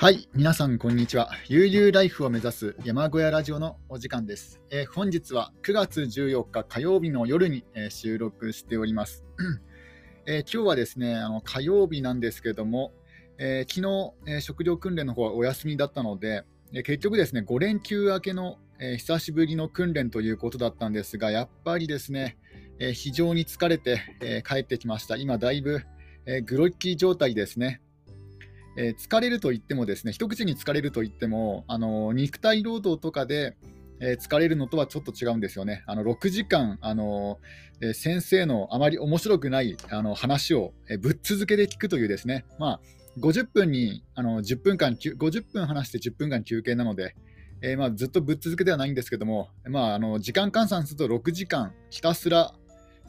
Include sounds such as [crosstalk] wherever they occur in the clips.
はい、皆さんこんにちは。悠々ライフを目指す山小屋ラジオのお時間です。えー、本日は9月14日火曜日の夜に、えー、収録しております、えー、今日はですね、あの火曜日なんですけども、え昨日、え食料訓練の方はお休みだったので、え結局ですね、5連休明けの、え久しぶりの訓練ということだったんですが、やっぱりですね、え非常に疲れて、え帰ってきました。今だいぶ、えグロッキー状態ですね。えー、疲れると言ってもですね一口に疲れると言ってもあの肉体労働とかで、えー、疲れるのとはちょっと違うんですよね。あの6時間あの、えー、先生のあまり面白くないあの話を、えぶっ続けで聞くというですね、まあ、50分にあの10分間50分話して10分間休憩なので、えまあ、ずっとぶっ続けではないんですけども、まあ、あの時間換算すると6時間ひたすら、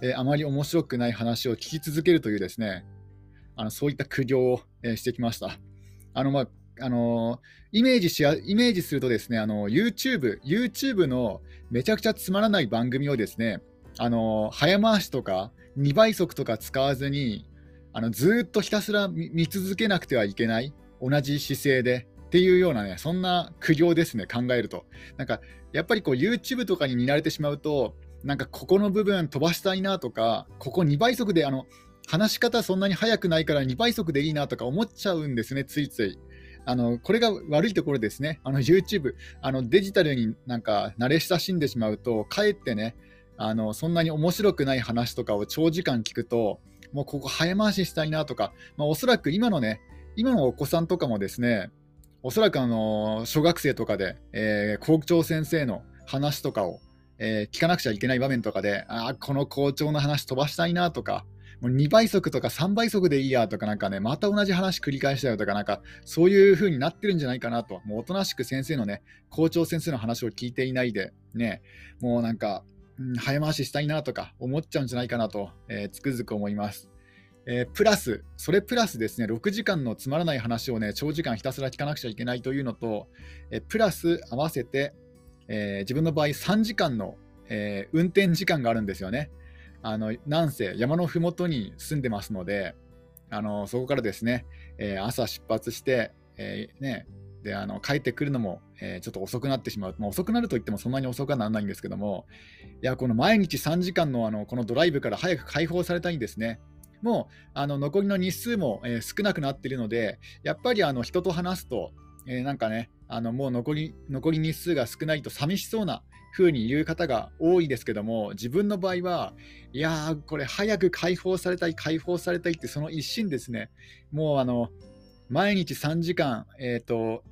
えあまり面白くない話を聞き続けるというですねあのそういった苦行を、えー、してきました。あのまああのイメージしやイメージするとですねあの YouTube, YouTube のめちゃくちゃつまらない番組をですねあの早回しとか2倍速とか使わずにあのずっとひたすら見続けなくてはいけない同じ姿勢でっていうようなねそんな苦行ですね考えるとなんかやっぱりこう YouTube とかに見られてしまうとなんかここの部分飛ばしたいなとかここ2倍速であの話し方そんなに速くないから2倍速でいいなとか思っちゃうんですね、ついつい。あのこれが悪いところですね。YouTube、あのデジタルになんか慣れ親しんでしまうと、かえってね、あのそんなに面白くない話とかを長時間聞くと、もうここ早回ししたいなとか、まあ、おそらく今のね、今のお子さんとかもですね、おそらくあの小学生とかで、えー、校長先生の話とかを、えー、聞かなくちゃいけない場面とかで、あこの校長の話飛ばしたいなとか、もう2倍速とか3倍速でいいやとか、なんかね、また同じ話繰り返したよとか、なんか、そういう風になってるんじゃないかなと、もうおとなしく先生のね、校長先生の話を聞いていないで、ね、もうなんか、早回ししたいなとか思っちゃうんじゃないかなと、えー、つくづく思います。えー、プラス、それプラスですね、6時間のつまらない話をね、長時間ひたすら聞かなくちゃいけないというのと、えー、プラス合わせて、え、自分の場合3時間の、え運転時間があるんですよね。あのなんせ山のふもとに住んでますので、あのそこからですね、えー、朝出発して、えー、ね、であの帰ってくるのも、えー、ちょっと遅くなってしまう、まあ、遅くなるといってもそんなに遅くはならないんですけども、いやこの毎日3時間のあのこのドライブから早く解放されたいんですね。もうあの残りの日数も、え少なくなっているので、やっぱりあの人と話すと、えなんかね、あのもう残り残り日数が少ないと寂しそうな風に言う方が多いですけども、自分の場合は、いやー、これ早く解放されたい、解放されたいってその一心ですね。もうあの、毎日3時間、えっ、ー、と、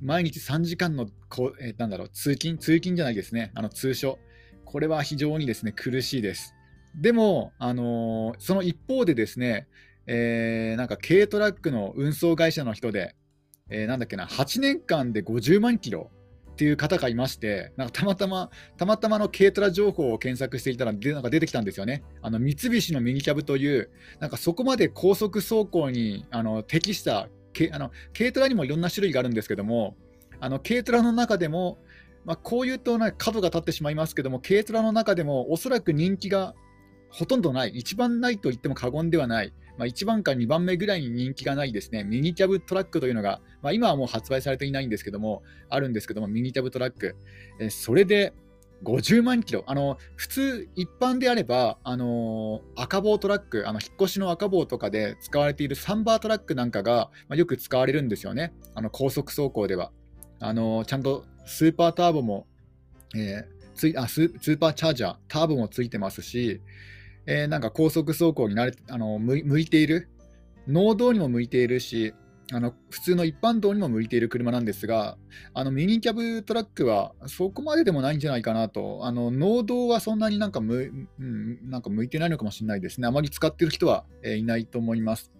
毎日3時間のこ、えー、なんだろう、通勤、通勤じゃないですね、あの通所。これは非常にですね、苦しいです。でも、あのー、その一方でですね、えー、なんか軽トラックの運送会社の人で、えー、なんだっけな、8年間で50万キロっていう方がいまして、なんかたまたま、たまたまの軽トラ情報を検索していたらで、なんか出てきたんですよね。あの三菱のミニキャブという、なんかそこまで高速走行にあの適したけあの、軽トラにもいろんな種類があるんですけども、あの軽トラの中でも、まあ、こういうと、ね、角が立ってしまいますけども、軽トラの中でもおそらく人気がほとんどない、一番ないと言っても過言ではない、まあ、1番か2番目ぐらいに人気がないですね、ミニキャブトラックというのが、まあ、今はもう発売されていないんですけども、あるんですけども、ミニキャブトラック、えそれで50万キロ、あの普通、一般であれば、あの赤棒トラック、あの引っ越しの赤棒とかで使われているサンバートラックなんかが、まあ、よく使われるんですよね、あの高速走行では。あのちゃんとスーパーターボも、えー、ついあスーパーチャージャー、ターボもついてますし、えー、なんか高速走行に慣れあの向いている、農道にも向いているし、あの普通の一般道にも向いている車なんですが、あのミニキャブトラックはそこまででもないんじゃないかなと、あの農道はそんなになんかむ、うん、なんか向いてないのかもしれないですね、あまり使っている人は、えー、いないと思います。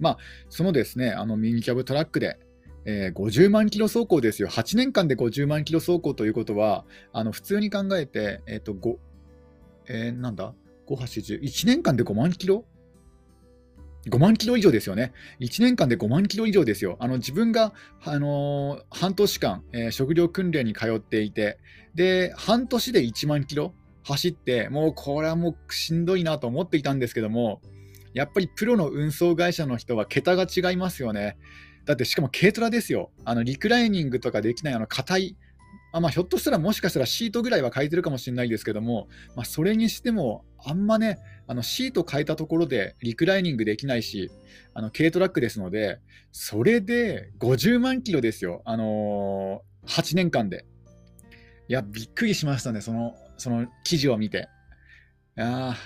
まあ、そのですね、あのミニキャブトラックで、えー、50万キロ走行ですよ、8年間で50万キロ走行ということは、あの普通に考えて、えっ、と、5、えー、なんだ？5、8、10、1年間で5万キロ ?5 万キロ以上ですよね。1年間で5万キロ以上ですよ。あの自分が、あのー、半年間、えー、食料訓練に通っていて、で、半年で1万キロ走って、もうこれはもうしんどいなと思っていたんですけども、やっぱりプロの運送会社の人は桁が違いますよね。だってしかも軽トラですよ。あのリクライニングとかできないあの硬い、あまあ、ひょっとしたらもしかしたらシートぐらいは変えてるかもしれないですけども、まあ、それにしてもあんまね、あのシート変えたところでリクライニングできないし、あの軽トラックですので、それで50万キロですよ、あのー、8年間で。いや、びっくりしましたね、そのその記事を見て。あ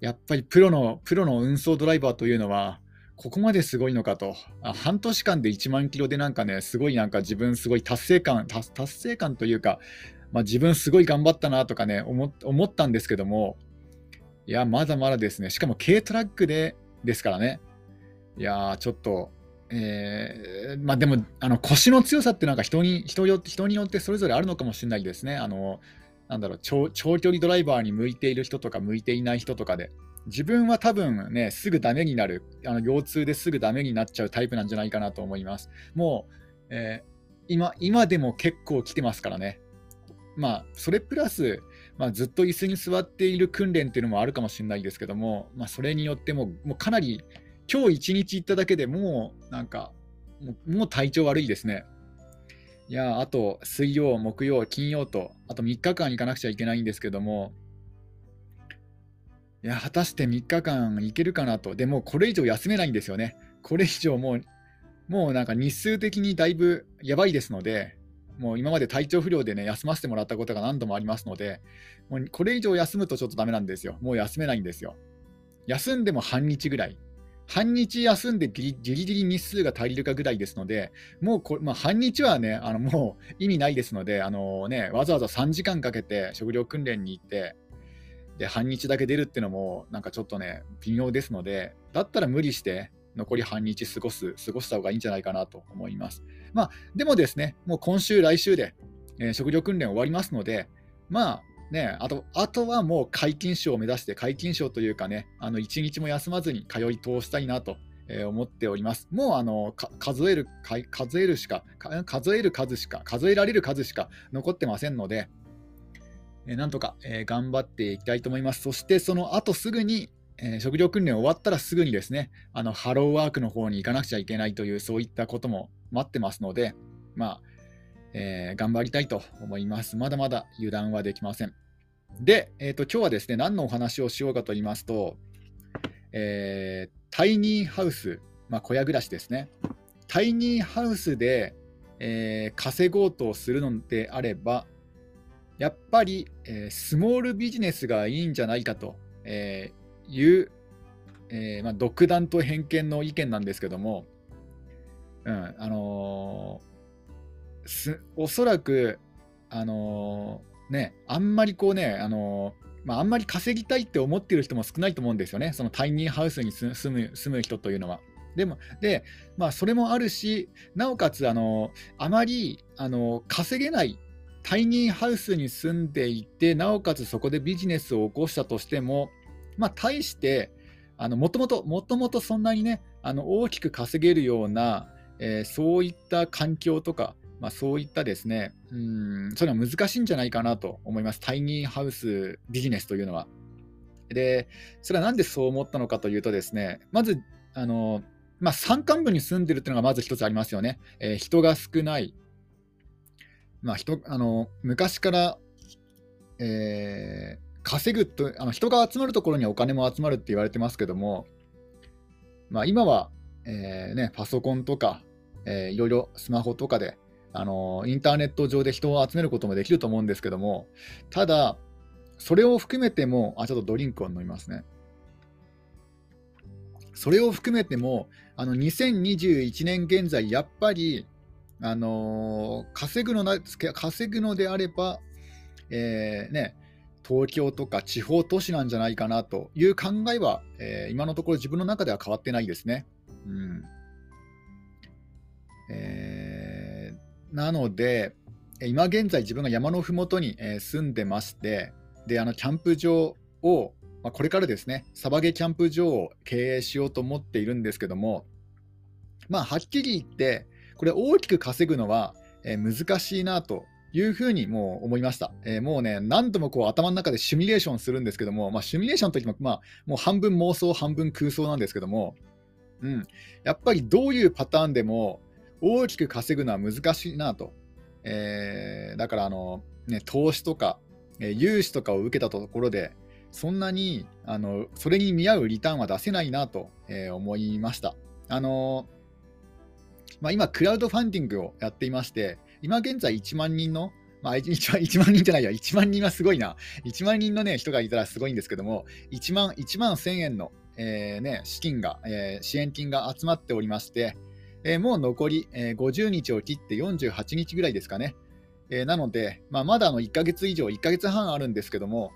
やっぱりプロのプロの運送ドライバーというのは、ここまですごいのかと。あ半年間で1万キロでなんかね、すごいなんか自分すごい達成感、達成感というか、まあ、自分すごい頑張ったなとかね思、ったんですけども、いや、まだまだですね。しかも軽トラックでですからね。いやちょっと、えー、まあでも、あの腰の強さってなんか人に人よ人によってそれぞれあるのかもしれないですね。あのなんだろう、長距離ドライバーに向いている人とか向いていない人とかで。自分は多分ね、すぐダメになる、あの腰痛ですぐダメになっちゃうタイプなんじゃないかなと思います。もう、えー、今今でも結構来てますからね。まあ、それプラス、まあ、ずっと椅子に座っている訓練っていうのもあるかもしれないですけども、まあ、それによってももうかなり今日一日行っただけでもうなんかももう体調悪いですね。いやあと水曜、木曜、金曜とあと3日間行かなくちゃいけないんですけどもいや果たして3日間行けるかなとでもこれ以上休めないんですよね。これ以上もうもうなんか日数的にだいぶやばいですのでもう今まで体調不良でね、休ませてもらったことが何度もありますので、もうこれ以上休むとちょっとダメなんですよ。もう休めないんですよ。休んでも半日ぐらい。半日休んでギリギリギリ日数が足りるかぐらいですので、もうこ、まあ、半日はね、あのもう意味ないですので、あのね、わざわざ3時間かけて食料訓練に行って、で半日だけ出るっていうのも、なんかちょっとね、微妙ですので、だったら無理して、残り半日過ごす、過ごした方がいいんじゃないかなと思います。まあ、でもですね、もう今週、来週で、えー、食料訓練終わりますので、まあ、ね、あとあとはもう皆勤賞を目指して、皆勤賞というかね、あの1日も休まずに通い通したいなと。え思っております。もうあの数える数えるしか数える数しか数えられる数しか残ってませんので、えなんとか、え頑張っていきたいと思います。そしてその後すぐにえ、食料訓練終わったらすぐにですね、あのハローワークの方に行かなくちゃいけないという、そういったことも待ってますので、まあ、えー、頑張りたいと思います。まだまだ油断はできません。で、えーと、今日はですね、何のお話をしようかと言いますと、えー、タイニーハウス、まあ、小屋暮らしですね。タイニーハウスで、えー、稼ごうとするのであれば、やっぱり、えー、スモールビジネスがいいんじゃないかと、えいう、えー、まあ、独断と偏見の意見なんですけども、うんあのー、すおそらく、あのー、ね、あんまりこうね、あのまあ、あんまり稼ぎたいって思ってる人も少ないと思うんですよね、そのタイニーハウスに住む住む人というのは。でも、で、まあ、それもあるし、なおかつ、あのあまり、あの稼げないタイニーハウスに住んでいて、なおかつそこでビジネスを起こしたとしても、まあ、対して、もともと、もともとそんなにね、あの大きく稼げるような、えー、そういった環境とか、まあ、そういったですね、うん、それは難しいんじゃないかなと思います。タイニーハウスビジネスというのは。で、それはなんでそう思ったのかというとですね、まず、あの、まあ、山間部に住んでるっていうのがまず一つありますよね。えー、人が少ない。まあ、人あの昔から、えー稼ぐとあの人が集まるところにお金も集まるって言われてますけども、まあ、今は、えー、ね、パソコンとか、えー、いろいろスマホとかで、あのインターネット上で人を集めることもできると思うんですけども、ただ、それを含めても、あ、ちょっとドリンクを飲みますね。それを含めても、あの2021年現在、やっぱり、あのー、稼ぐのな稼ぐのであれば、えーね、東京とか地方都市なんじゃないかなという考えは、えー、今のところ自分の中では変わってないですね。うんえー、なので、今現在自分が山のふもとに、え、住んでまして、であのキャンプ場を、まあ、これからですね、サバゲキャンプ場を経営しようと思っているんですけども、まあ、はっきり言って、これ大きく稼ぐのは、えー、難しいなというふうにもう思いました。えー、もうね、何度もこう頭の中でシミュレーションするんですけども、まあ、シミュレーションといっても、まあ、もう半分妄想、半分空想なんですけども、うん、やっぱりどういうパターンでも大きく稼ぐのは難しいなと。えー、だからあの、ね、投資とか、えー、融資とかを受けたところで、そんなにあのそれに見合うリターンは出せないなと、えー、思いました。あのまあ、今、クラウドファンディングをやっていまして、今現在1万人の、まあ1、1, 万人じゃないや、1万人はすごいな。1万人の、ね、人がいたらすごいんですけども、1万 ,1 万1000円の、えーね、資金が、えー、支援金が集まっておりまして、えー、もう残り、えー、50日を切って48日ぐらいですかね。えー、なので、まあ、まだあの1ヶ月以上、1ヶ月半あるんですけども、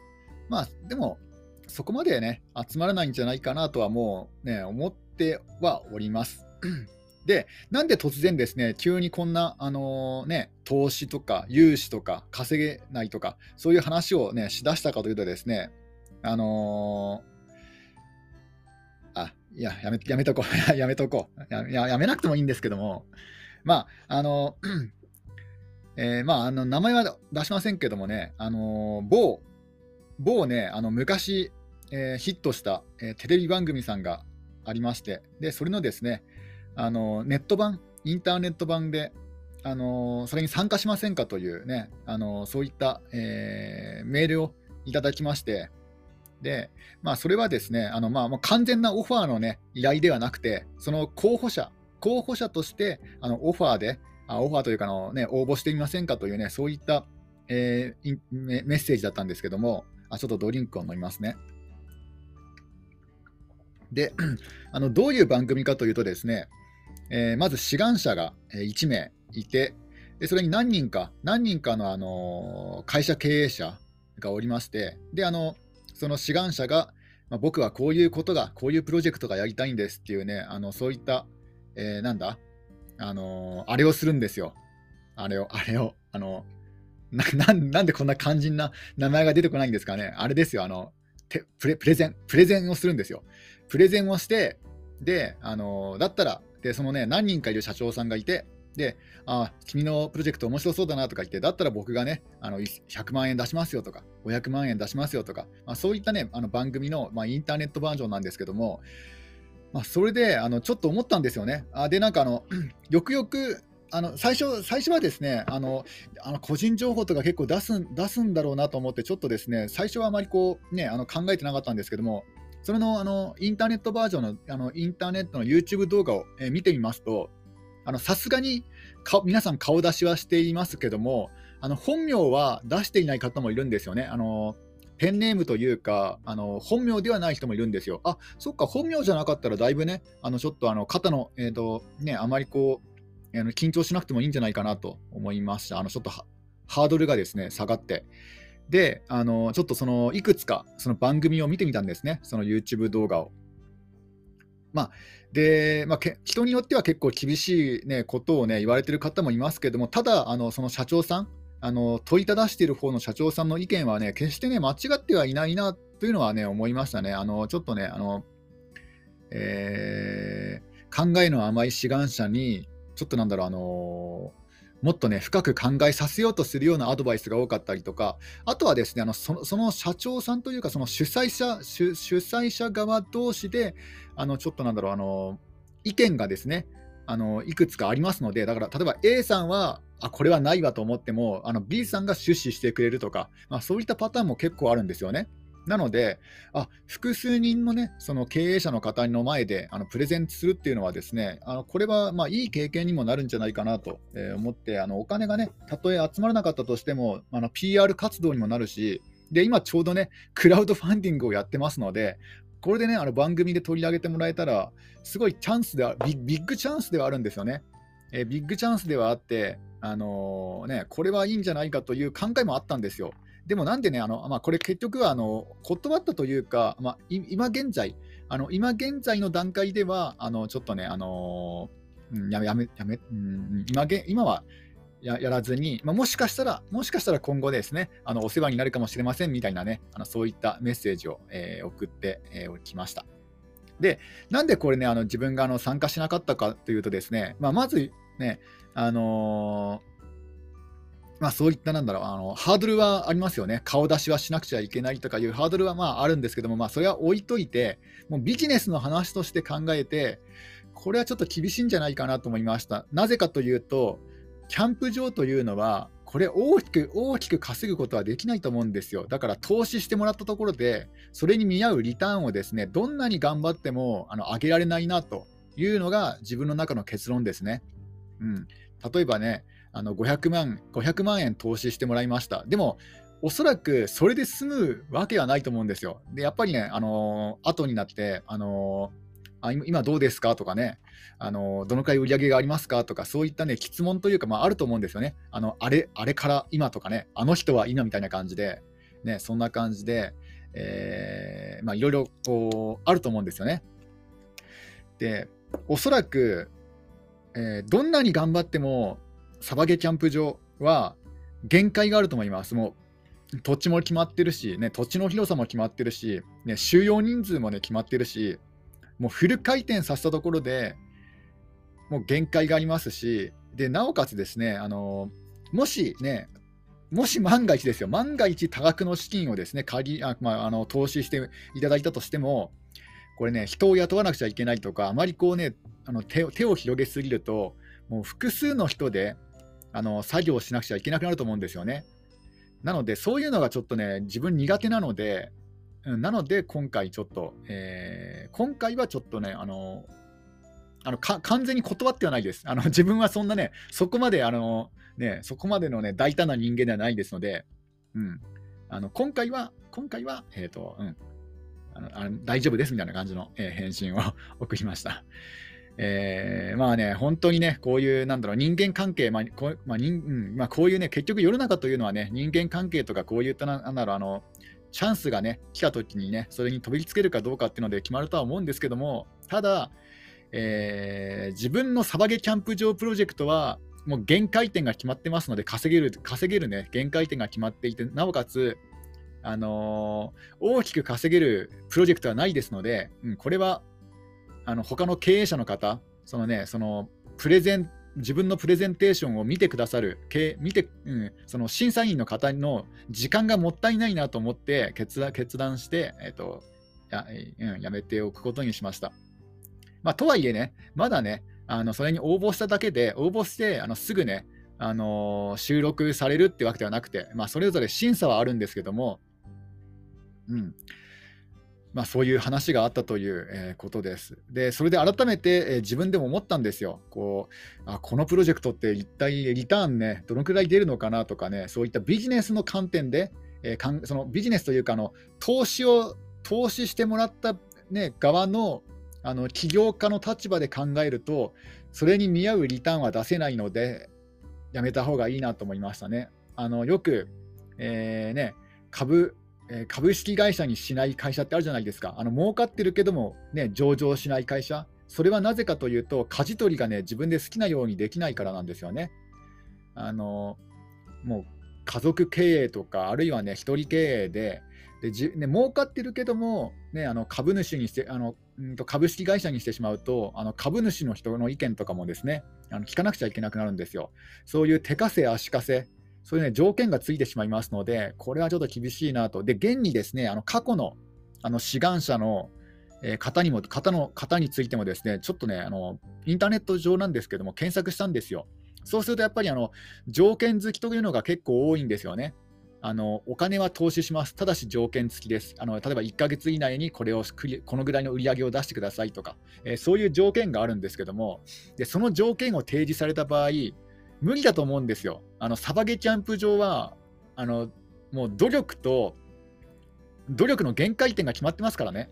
まあ、でも、そこまでね、集まらないんじゃないかなとはもうね、思ってはおります。で、なんで突然ですね、急にこんな、あのー、ね、投資とか融資とか稼げないとか、そういう話をね、しだしたかというとですね、あのー、あ、いや、やめ [laughs] やめとこう、やめとこうや。やめなくてもいいんですけども、まあ、あの、えー、まあ、あの名前は出しませんけどもね、あの某、某ね、あの昔、え、ヒットした、え、テレビ番組さんがありまして、でそれのですね、あのネット版、インターネット版で、あのそれに参加しませんかというね、あのそういった、えー、メールをいただきまして、で、まあ、それはですね、あのまあ、もう完全なオファーの、ね、依頼ではなくて、その候補者、候補者としてあのオファーで、あオファーというかの、ね、応募してみませんかというね、そういった、えー、メッセージだったんですけども、あちょっとドリンクを飲みますね。で、[clears throat] あのどういう番組かというとですね、えー、まず志願者が1名いて、でそれに何人か、何人かの、あの会社経営者がおりまして、であのその志願者が、まあ、僕はこういうことが、こういうプロジェクトがやりたいんですっていうね、あのそういった、えー、なんだ、あのあれをするんですよ。あれを、あれを、あのななんでこんな肝心な名前が出てこないんですかね。あれですよ、あのプレプレゼン、プレゼンをするんですよ。プレゼンをして、で、あのだったら、で、そのね、何人かいる社長さんがいて、で、あ君のプロジェクト面白そうだなとか言って、だったら僕がね、あの100万円出しますよとか、500万円出しますよとか、まあ、そういったね、あの番組の、まあ、インターネットバージョンなんですけども、まあ、それであのちょっと思ったんですよね。あで、なんかあの、[clears throat] よくよくあの最初最初はですねあのあの個人情報とか結構出す出すんだろうなと思って、ちょっとですね最初はあまりこう、ね、あの考えてなかったんですけども、それのあのインターネットバージョンのあのインターネットの YouTube 動画を、え、見てみますと、さすがに皆さん顔出しはしていますけども、あの本名は出していない方もいるんですよね。あのペンネームというか、あの本名ではない人もいるんですよ。あそっか、本名じゃなかったらだいぶね、あのちょっとあの肩の、えーとね、あまりこうあの緊張しなくてもいいんじゃないかなと思いました。あのちょっとハードルがですね下がって。で、あのちょっとそのいくつかその番組を見てみたんですね、その YouTube 動画を。まあでまあ、人によっては結構厳しい、ね、ことを、ね、言われてる方もいますけども、ただ、あのその社長さん、あの問いただしている方の社長さんの意見はね、決してね、間違ってはいないなというのはね、思いましたね。あのちょっとね、あのえー、考えの甘い志願者に、ちょっとなんだろう、あのもっとね、深く考えさせようとするようなアドバイスが多かったりとか、あとはですね、あのその社長さんというか、その主催者主主催者側同士で、あのちょっとなんだろう、あの意見がですね、あのいくつかありますので、だから例えば A さんは、あこれはないわと思っても、あの B さんが出資してくれるとか、まあ、そういったパターンも結構あるんですよね。なので、あ複数人の,、ね、その経営者の方の前であのプレゼンするっていうのは、ですねあのこれはまあいい経験にもなるんじゃないかなと思って、あのお金がね、たとえ集まらなかったとしても、PR 活動にもなるし、で今ちょうどね、クラウドファンディングをやってますので、これでね、あの番組で取り上げてもらえたら、すごいチャンスではビ、ビッグチャンスではあるんですよね。えビッグチャンスではあって、あのー、ね、これはいいんじゃないかという考えもあったんですよ。でもなんでね、あのまあ、これ結局はあの断ったというか、まあ、今現在、あの今現在の段階では、あのちょっとね、あの、やめ、やめ、やめ、うん、今今はややらずに、まあ、もしかしたら、もしかしたら今後ですね、あのお世話になるかもしれませんみたいなね、あのそういったメッセージを、えー、送ってお、えー、きました。で、なんでこれね、あの自分があの参加しなかったかというとですね、まあ、まずね、あのーまあ、そういったなんだろうあのハードルはありますよね、顔出しはしなくちゃいけないとかいうハードルはまああるんですけども、まあ、それは置いといて、もうビジネスの話として考えて、これはちょっと厳しいんじゃないかなと思いました。なぜかというと、キャンプ場というのは、これ大きく大きく稼ぐことはできないと思うんですよ。だから投資してもらったところで、それに見合うリターンをですね、どんなに頑張ってもあの上げられないなというのが自分の中の結論ですね。うん、例えばね、あの500万 ,500 万円投資してもらいました。でも、おそらくそれで済むわけはないと思うんですよ。で、やっぱりね、あのー、後になって、あのー、あ今どうですか？とかね、あの、どのくらい売り上げがありますか？とか、そういったね、質問というか、まあ、あると思うんですよね。あのあれあれから今とかね、あの人は今みたいな感じで、ね、そんな感じで、えまあ、いろいろこうあると思うんですよね。で、おそらく、えどんなに頑張っても、サバゲキャンプ場は限界があると思います。もう土地も決まってるし、ね、土地の広さも決まってるし、ね、収容人数も、ね、決まってるし、もうフル回転させたところでもう限界がありますし、でなおかつですね、あのもしね、もし万が一ですよ、万が一多額の資金をですね借りあ、まあ、あの投資していただいたとしても、これね、人を雇わなくちゃいけないとか、あまりこうね、あの手手を広げすぎると、もう複数の人であの作業しなくちゃいけなくなると思うんですよね。なので、そういうのがちょっとね、自分苦手なので、なので今回ちょっと、えー、今回はちょっとね、あのあの完全に断ってはないです。あの [laughs] 自分はそんなね、そこまであの、ね、そこまでの、ね、大胆な人間ではないですので、うん、あの今回は、今回は、えーとうん、あのあの大丈夫ですみたいな感じの、えー、返信を [laughs] 送りました。えー、まあね、本当にね、こういう、なんだろう、人間関係、まあこうまあ人うんまあ、こういうね、結局世の中というのはね、人間関係とか、こういった、なんだろう、あの、チャンスがね、来た時にね、それに飛びつけるかどうかっていうので決まるとは思うんですけども、ただ、えー、自分のサバゲキャンプ場プロジェクトは、もう限界点が決まってますので、稼げる、稼げるね、限界点が決まっていて、なおかつ、あのー、大きく稼げるプロジェクトはないですので、うん、これはあの他の経営者の方、そのね、そのプレゼン自分のプレゼンテーションを見てくださる、見てうん、その審査員の方の時間がもったいないなと思って決断決断して、えーとやうん、やめておくことにしました。まあ、とはいえね、まだね、あのそれに応募しただけで、応募してあのすぐね、あのー、収録されるってわけではなくて、まあ、それぞれ審査はあるんですけども、うん、まあ、そういう話があったという、えことです。で、それで改めて、え自分でも思ったんですよ。こうあこのプロジェクトって一体リターンね、どのくらい出るのかなとかね、そういったビジネスの観点で、えかんそのビジネスというかの、投資を、投資してもらった、ね、側のあの起業家の立場で考えると、それに見合うリターンは出せないので、やめた方がいいなと思いましたね。あのよく、えー、ね、株えー、株式会社にしない会社ってあるじゃないですか。あの儲かってるけども、ね、上場しない会社。それはなぜかというと、舵取りがね、自分で好きなようにできないからなんですよね。あのもう家族経営とか、あるいはね、一人経営で、でじね、儲かってるけども、ね、あの株主にしてあの、うんと株式会社にしてしまうと、あの株主の人の意見とかもですね、あの聞かなくちゃいけなくなるんですよ。そういう手稼足かせ、そういうね、条件がついてしまいますので、これはちょっと厳しいなと。で、現にですね、あの過去のあの志願者の、方にも、方の方についてもですね、ちょっとね、あのインターネット上なんですけども、検索したんですよ。そうするとやっぱりあの条件付きというのが結構多いんですよね。あのお金は投資します、ただし条件付きです。あの例えば1ヶ月以内にこれをこのぐらいの売り上げを出してくださいとか、えー、そういう条件があるんですけども、でその条件を提示された場合、無理だと思うんですよ。あのサバゲキャンプ場はあのもう努力と努力の限界点が決まってますからね。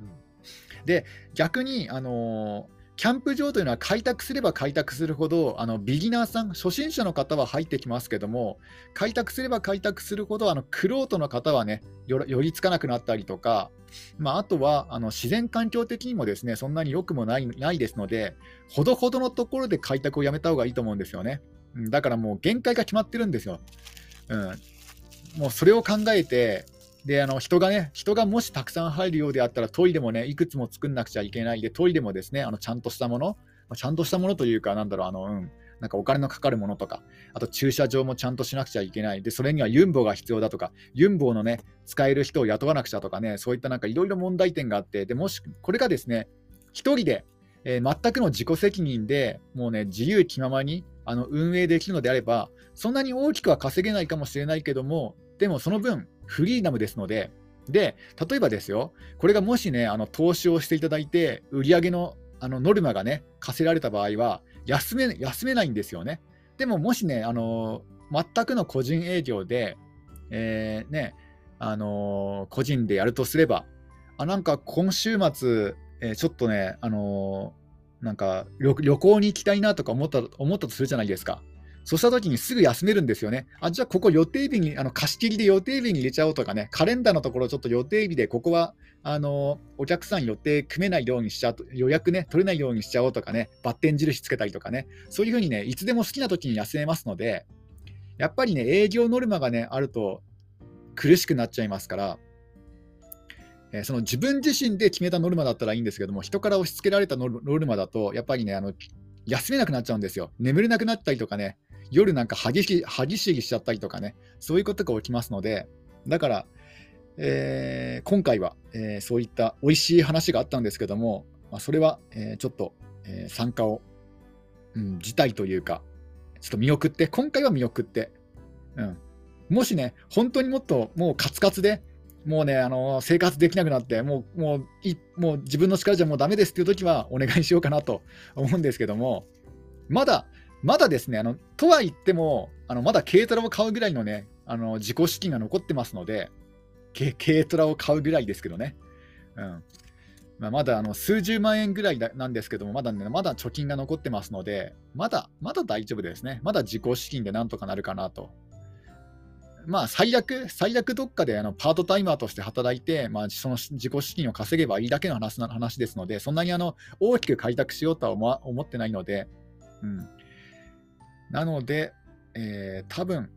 うん、で逆に、あのキャンプ場というのは開拓すれば開拓するほどあのビギナーさん初心者の方は入ってきますけども開拓すれば開拓するほどあのクロートの方はね寄りつかなくなったりとかまあ、あとはあの自然環境的にもですねそんなに良くもないないですので、ほどほどのところで開拓をやめた方がいいと思うんですよね。だからもう限界が決まってるんですよ。うん、もうそれを考えて、であの人がね、人がもしたくさん入るようであったら、トイレもね、いくつも作んなくちゃいけないで、トイレもですね、あのちゃんとしたもの、ちゃんとしたものというか、なんだろう、あの、うん、なんかお金のかかるものとか、あと駐車場もちゃんとしなくちゃいけない。で、それにはユンボが必要だとか、ユンボのね、使える人を雇わなくちゃとかね、そういったなんかいろいろ問題点があって、でもし、これがですね、一人で、えー、全くの自己責任でもうね、自由気ままにあの運営できるのであれば、そんなに大きくは稼げないかもしれないけども、でもその分、フリーダムですので、で、例えばですよ、これがもしね、あの投資をしていただいて、売上のあのノルマがね、課せられた場合は休め、休めないんですよね。でも、もしね、あの全くの個人営業で、えー、ね、あの個人でやるとすれば、あなんか今週末、えー、ちょっとね、あのなんか旅行に行きたいなとか思った思ったとするじゃないですか。そうした時にすぐ休めるんですよね。あ、じゃあここ予定日に、あの貸し切りで予定日に入れちゃおうとかね、カレンダーのところちょっと予定日で、ここはあのお客さん予定組めないようにしちゃうと、予約ね、取れないようにしちゃおうとかね、バッテン印つけたりとかね、そういうふうにね、いつでも好きな時に休めますので、やっぱりね、営業ノルマがね、あると苦しくなっちゃいますから、えその自分自身で決めたノルマだったらいいんですけども、人から押し付けられたノルマだと、やっぱりね、あの休めなくなっちゃうんですよ。眠れなくなったりとかね、夜なんか激し激しぎしちゃったりとかね、そういうことが起きますので、だから、えー、今回は、えー、そういった美味しい話があったんですけども、まあ、それは、えー、ちょっと、え参加を、うん、辞退というか、ちょっと見送って、今回は見送って、うん、もしね、本当にもっともうカツカツで、もうね、あの生活できなくなって、もうもういもう自分の力じゃもうダメですっていう時はお願いしようかなと思うんですけども、まだまだですね、あのとは言っても、あのまだ軽トラを買うぐらいのね、あの自己資金が残ってますので、軽トラを買うぐらいですけどね。うんまあ、まだあの数十万円ぐらいなんですけども、まだね、まだ貯金が残ってますので、まだ、まだ大丈夫ですね。まだ自己資金でなんとかなるかなと。まあ、最悪、最悪どっかであのパートタイマーとして働いて、まあ、その自己資金を稼げばいいだけの話な話ですので、そんなにあの大きく開拓しようとは思ってないので、うん、なので、えー、多分、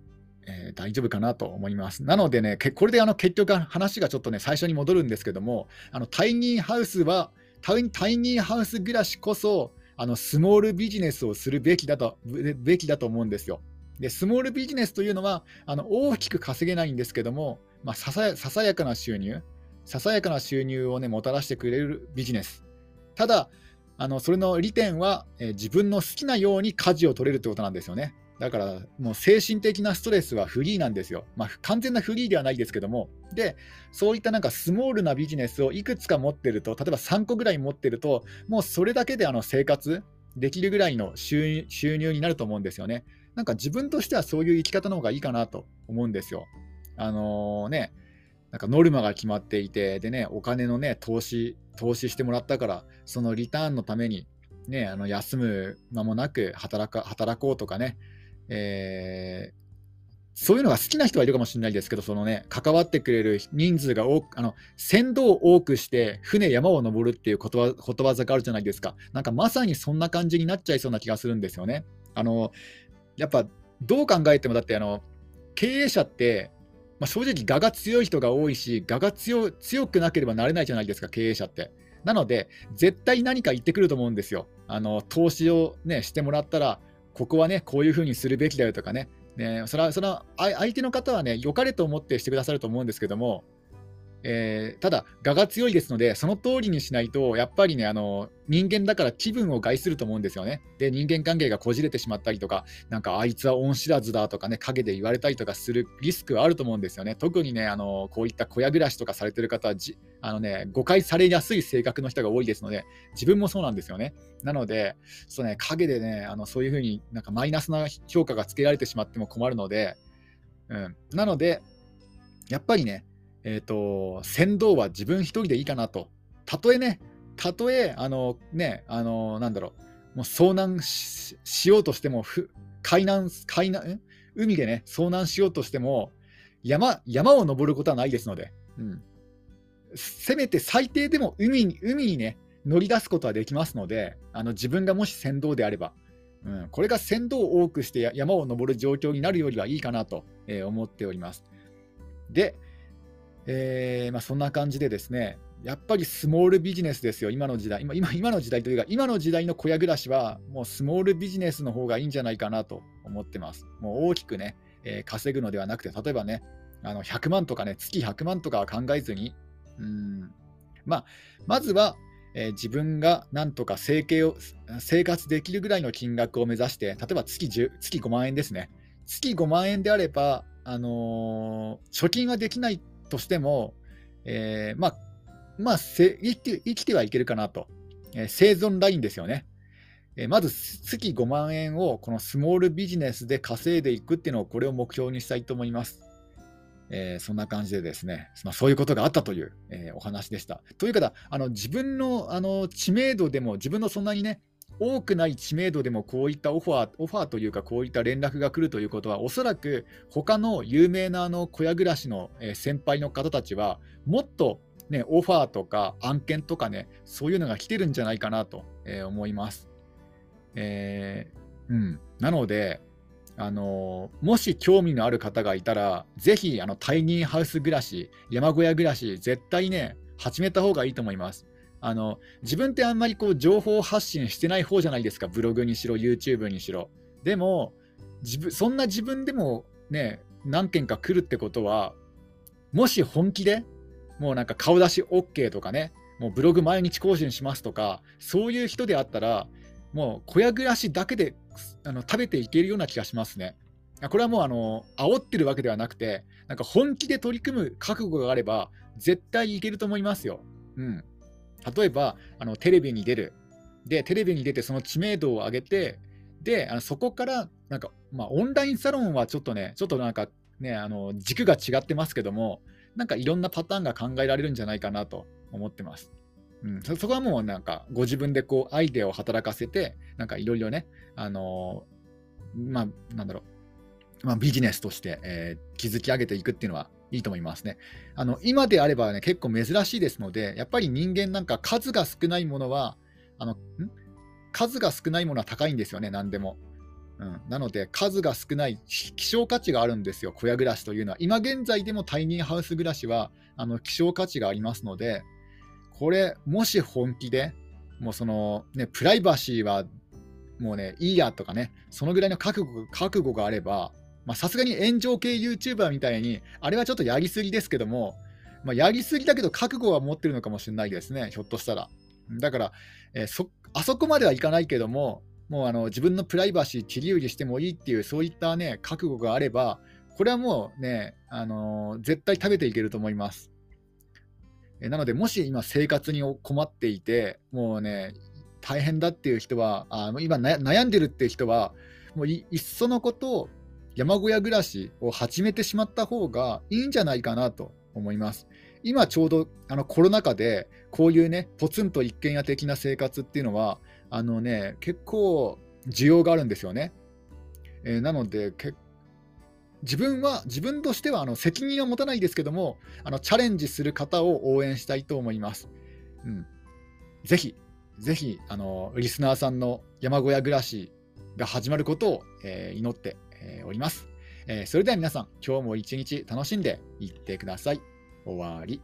えー、大丈夫かなと思います。なのでね、これであの結局話がちょっとね、最初に戻るんですけども、あのタイニーハウスは、タイニーハウス暮らしこそ、あのスモールビジネスをするべきだとべきだと思うんですよ。で、スモールビジネスというのは、あの大きく稼げないんですけども、まあ、ささささやかな収入、ささやかな収入を、ね、もたらしてくれるビジネス。ただ、あのそれの利点は、え、自分の好きなように舵を取れるってことなんですよね。だから、もう精神的なストレスはフリーなんですよ。まあ、完全なフリーではないですけども、で、そういったなんかスモールなビジネスをいくつか持ってると、例えば3個ぐらい持ってると、もうそれだけであの生活できるぐらいの収入になると思うんですよね。なんか自分としてはそういう生き方の方がいいかなと思うんですよ。あのー、ね、なんかノルマが決まっていて、でね、お金のね、投資、投資してもらったから、そのリターンのために、ね、あの休む間もなく働か働こうとかね、えー、そういうのが好きな人はいるかもしれないですけど、そのね、関わってくれる人数が多く、あの、船頭を多くして、船山を登るっていうことわことわざがあるじゃないですか。なんかまさにそんな感じになっちゃいそうな気がするんですよね。あの、やっぱ、どう考えても、だって、あの、経営者って、まあ、正直、我が強い人が多いし、我が強くなければなれないじゃないですか、経営者って。なので、絶対何か言ってくると思うんですよ。あの投資を、ね、してもらったら、ここはね、こういうふうにするべきだよとかね、ねそれはその相手の方はね、良かれと思ってしてくださると思うんですけども、えー、ただ、我が強いですので、その通りにしないと、やっぱりね、あの人間だから気分を害すると思うんですよね。で、人間関係がこじれてしまったりとか、なんかあいつは恩知らずだとかね、陰で言われたりとかするリスクはあると思うんですよね。特にね、あのこういった小屋暮らしとかされてる方はじあの、ね、誤解されやすい性格の人が多いですので、自分もそうなんですよね。なので、そうね、陰でね、あのそういうふうになんかマイナスな評価がつけられてしまっても困るので、うん、なので、やっぱりね、えっ、ー、と、船頭は自分一人でいいかなと。たとえね、たとえ、あの、ね、あの、なんだろう、もう遭難しようとしても、海難、海難、海でね、遭難しようとしても、山、山を登ることはないですので、うん。せめて最低でも海に、海にね、乗り出すことはできますので、あの自分がもし船頭であれば、うん、これが船頭を多くして山を登る状況になるよりはいいかなと、えー、思っております。で、えー、まあ、そんな感じでですね、やっぱりスモールビジネスですよ、今の時代。今今の時代というか、今の時代の小屋暮らしは、もうスモールビジネスの方がいいんじゃないかなと思ってます。もう大きくね、えー、稼ぐのではなくて、例えばね、あの100万とかね、月100万とかは考えずに、うんまあ、まずは、えー、自分がなんとか生計を生活できるぐらいの金額を目指して、例えば月 ,10 月5万円ですね。月5万円であれば、あのー、貯金はできないとしても、えー、まあ、まあ、生きて生きてはいけるかなと、えー、生存ラインですよね。えー、まず月5万円をこのスモールビジネスで稼いでいくっていうのをこれを目標にしたいと思います。えー、そんな感じでですね、まあ、そういうことがあったという、えー、お話でした。というかあの自分のあの知名度でも、自分のそんなにね、多くない知名度でもこういったオファー、オファーというか、こういった連絡が来るということは、おそらく他の有名なあの小屋暮らしの先輩の方たちは、もっと、ね、オファーとか案件とかね、そういうのが来てるんじゃないかなと思います。えー、うん、なので、あのもし興味のある方がいたら、ぜひあのタイニーハウス暮らし、山小屋暮らし、絶対ね、始めた方がいいと思います。あの自分ってあんまりこう情報発信してない方じゃないですか、ブログにしろ、YouTube にしろ。でも、自分そんな自分でもね、何件か来るってことは、もし本気でもうなんか顔出し OK とかね、もうブログ毎日更新しますとか、そういう人であったら、もう小屋暮らしだけであの食べていけるような気がしますね。これはもうあの煽ってるわけではなくて、なんか本気で取り組む覚悟があれば、絶対いけると思いますよ。うん、例えばあの、テレビに出る。で、テレビに出てその知名度を上げて、で、あのそこからなんか、まあ、オンラインサロンはちょっとね、ちょっとなんかね、あの軸が違ってますけども、なんかいろんなパターンが考えられるんじゃないかなと思ってます。うん、そこはもうなんかご自分でこうアイデアを働かせてなんかいろいろねあの、まあなんだろう、まあ、ビジネスとして、えー、築き上げていくっていうのはいいと思いますね。あの今であればね結構珍しいですのでやっぱり人間なんか数が少ないものはあの数が少ないものは高いんですよね何でも。うん、なので数が少ない希少価値があるんですよ小屋暮らしというのは今現在でもタイニーハウス暮らしはあの希少価値がありますのでこれ、もし本気で、もうその、ね、プライバシーはもうね、いいやとかね、そのぐらいの覚悟覚悟があれば、さすがに炎上系 YouTuber みたいに、あれはちょっとやりすぎですけども、まあ、やりすぎだけど覚悟は持ってるのかもしれないですね、ひょっとしたら。だから、えー、そあそこまではいかないけども、もうあの自分のプライバシー切り売りしてもいいっていう、そういったね、覚悟があれば、これはもうね、あのー、絶対食べていけると思います。なので、もし今生活に困っていて、もうね、大変だっていう人は、あ今悩んでるっていう人は、もういっそのこと山小屋暮らしを始めてしまった方がいいんじゃないかなと思います。今ちょうどあのコロナ禍でこういうねポツンと一軒家的な生活っていうのはあのね結構需要があるんですよね。えー、なので自分は、自分としてはあの責任は持たないですけども、あのチャレンジする方を応援したいと思います。うん、ぜひ、ぜひあの、リスナーさんの山小屋暮らしが始まることを、えー、祈って、おります、それでは皆さん、今日も一日楽しんでいってください。終わり。